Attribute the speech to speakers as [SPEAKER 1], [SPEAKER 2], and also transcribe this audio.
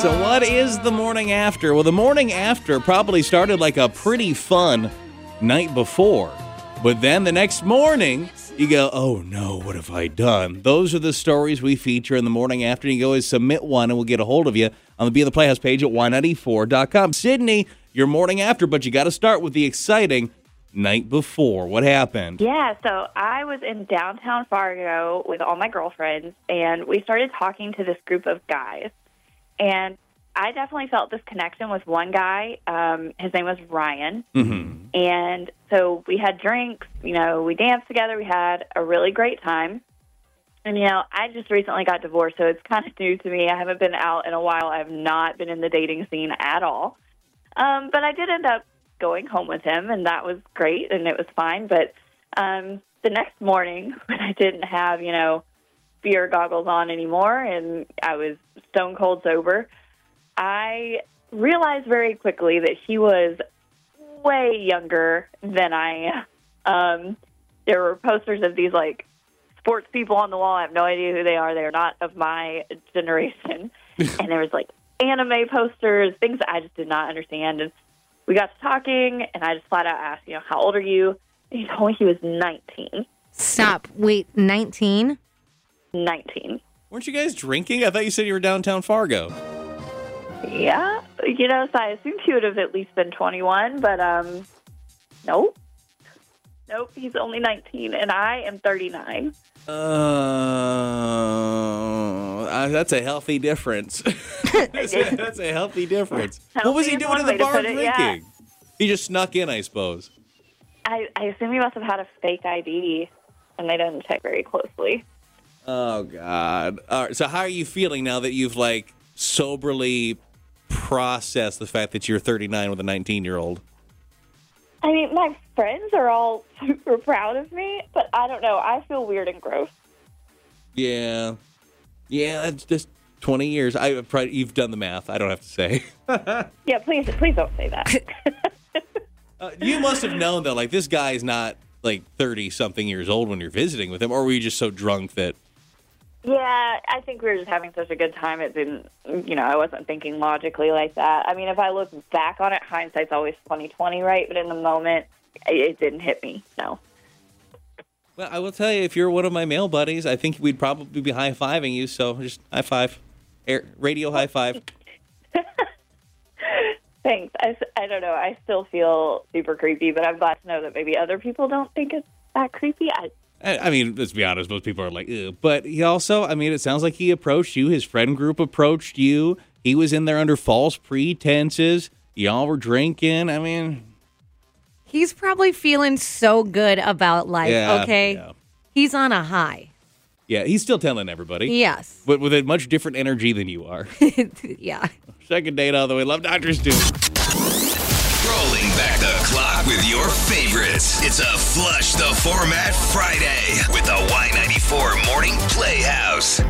[SPEAKER 1] So, what is the morning after? Well, the morning after probably started like a pretty fun night before. But then the next morning, you go, oh no, what have I done? Those are the stories we feature in the morning after. You can always submit one and we'll get a hold of you on the Be the Playhouse page at y94.com. Sydney, your morning after, but you got to start with the exciting night before. What happened?
[SPEAKER 2] Yeah, so I was in downtown Fargo with all my girlfriends, and we started talking to this group of guys. And I definitely felt this connection with one guy. Um, his name was Ryan.
[SPEAKER 1] Mm-hmm.
[SPEAKER 2] And so we had drinks, you know, we danced together, we had a really great time. And, you know, I just recently got divorced, so it's kind of new to me. I haven't been out in a while. I have not been in the dating scene at all. Um, but I did end up going home with him, and that was great, and it was fine. But um, the next morning, when I didn't have, you know, beer goggles on anymore, and I was stone cold sober, I realized very quickly that he was way younger than I am. Um, there were posters of these like sports people on the wall. I have no idea who they are. They are not of my generation. and there was like anime posters, things that I just did not understand. And we got to talking, and I just flat out asked, you know, how old are you? And he told me he was 19.
[SPEAKER 3] Stop. Wait, 19?
[SPEAKER 2] 19.
[SPEAKER 1] Weren't you guys drinking? I thought you said you were downtown Fargo.
[SPEAKER 2] Yeah, you know, so I assumed he would have at least been 21, but um, nope. Nope, he's only 19, and I am 39.
[SPEAKER 1] Uh, uh, that's a healthy difference. that's, a, that's a healthy difference. what was he doing in the bar
[SPEAKER 2] put it,
[SPEAKER 1] drinking?
[SPEAKER 2] yeah.
[SPEAKER 1] He just snuck in, I suppose.
[SPEAKER 2] I, I assume he must have had a fake ID, and they didn't check very closely.
[SPEAKER 1] Oh God! All right. So, how are you feeling now that you've like soberly processed the fact that you're 39 with a 19 year old?
[SPEAKER 2] I mean, my friends are all super proud of me, but I don't know. I feel weird and gross.
[SPEAKER 1] Yeah, yeah. That's just 20 years. I probably you've done the math. I don't have to say.
[SPEAKER 2] Yeah, please, please don't say that.
[SPEAKER 1] Uh, you must have known though, like this guy is not like 30 something years old when you're visiting with him, or were you just so drunk that?
[SPEAKER 2] Yeah, I think we were just having such a good time. It didn't, you know, I wasn't thinking logically like that. I mean, if I look back on it, hindsight's always twenty twenty, right? But in the moment, it, didn't hit me. No.
[SPEAKER 1] Well, I will tell you, if you're one of my male buddies, I think we'd probably be high fiving you. So just high five, Air, radio high five.
[SPEAKER 2] Thanks. I, I don't know. I still feel super creepy, but I'm glad to know that maybe other people don't think it's that creepy. I,
[SPEAKER 1] I mean, let's be honest, most people are like, Ew. but he also, I mean, it sounds like he approached you. His friend group approached you. He was in there under false pretenses. Y'all were drinking. I mean,
[SPEAKER 3] He's probably feeling so good about life,
[SPEAKER 1] yeah.
[SPEAKER 3] okay?
[SPEAKER 1] Yeah.
[SPEAKER 3] He's on a high.
[SPEAKER 1] Yeah, he's still telling everybody,
[SPEAKER 3] Yes.
[SPEAKER 1] but with a much different energy than you are.
[SPEAKER 3] yeah.
[SPEAKER 1] Second date all the way. Love Doctors too.
[SPEAKER 4] With your favorites. It's a Flush the Format Friday with the Y94 Morning Playhouse.